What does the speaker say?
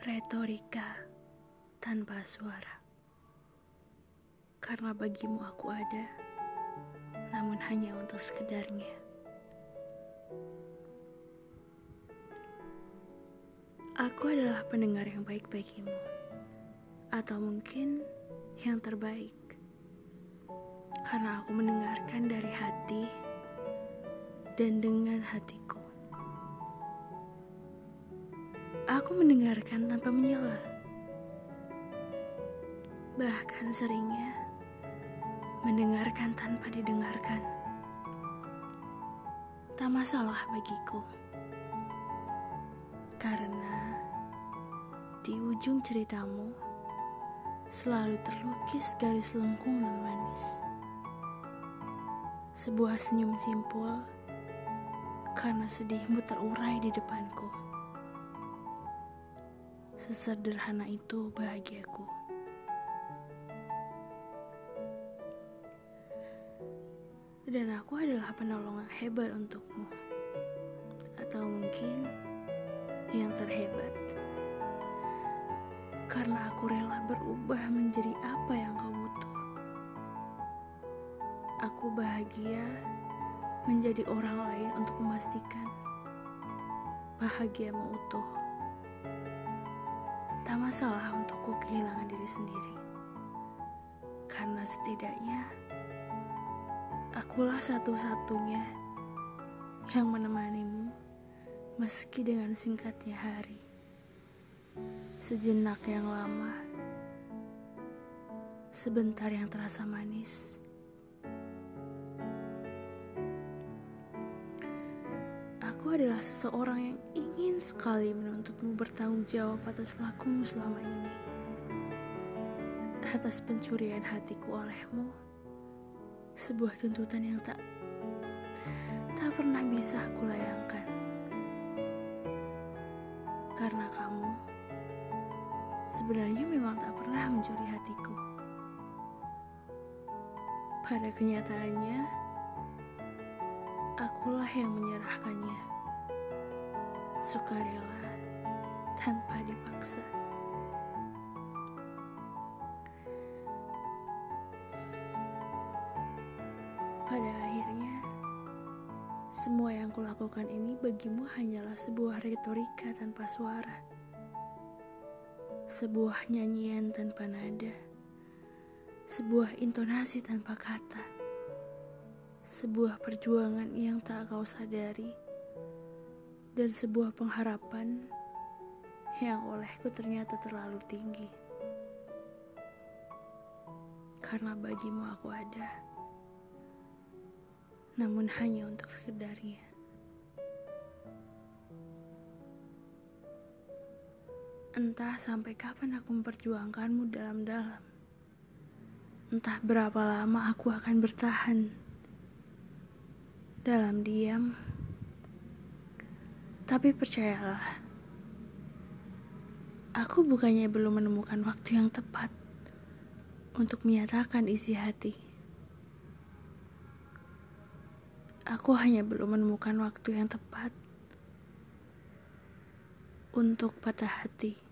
Retorika tanpa suara. Karena bagimu aku ada, namun hanya untuk sekedarnya. Aku adalah pendengar yang baik bagimu, atau mungkin yang terbaik. Karena aku mendengarkan dari hati dan dengan hatiku. Aku mendengarkan tanpa menyela. Bahkan seringnya mendengarkan tanpa didengarkan. Tak masalah bagiku. Karena di ujung ceritamu selalu terlukis garis lengkung dan manis. Sebuah senyum simpul karena sedihmu terurai di depanku. Sesederhana itu bahagiaku. Dan aku adalah penolong hebat untukmu. Atau mungkin yang terhebat. Karena aku rela berubah menjadi apa yang kau butuh. Aku bahagia menjadi orang lain untuk memastikan bahagiamu utuh. Tak masalah untukku kehilangan diri sendiri. Karena setidaknya akulah satu-satunya yang menemanimu meski dengan singkatnya hari. Sejenak yang lama, sebentar yang terasa manis. Aku adalah seseorang yang ingin sekali menuntutmu bertanggung jawab atas lakumu selama ini. Atas pencurian hatiku olehmu. Sebuah tuntutan yang tak tak pernah bisa aku layangkan. Karena kamu sebenarnya memang tak pernah mencuri hatiku. Pada kenyataannya, akulah yang menyerahkannya sukarela tanpa dipaksa. Pada akhirnya, semua yang kulakukan ini bagimu hanyalah sebuah retorika tanpa suara. Sebuah nyanyian tanpa nada. Sebuah intonasi tanpa kata. Sebuah perjuangan yang tak kau sadari dan sebuah pengharapan yang olehku ternyata terlalu tinggi. Karena bagimu aku ada, namun hanya untuk sekedarnya. Entah sampai kapan aku memperjuangkanmu dalam-dalam. Entah berapa lama aku akan bertahan dalam diam tapi percayalah, aku bukannya belum menemukan waktu yang tepat untuk menyatakan isi hati. Aku hanya belum menemukan waktu yang tepat untuk patah hati.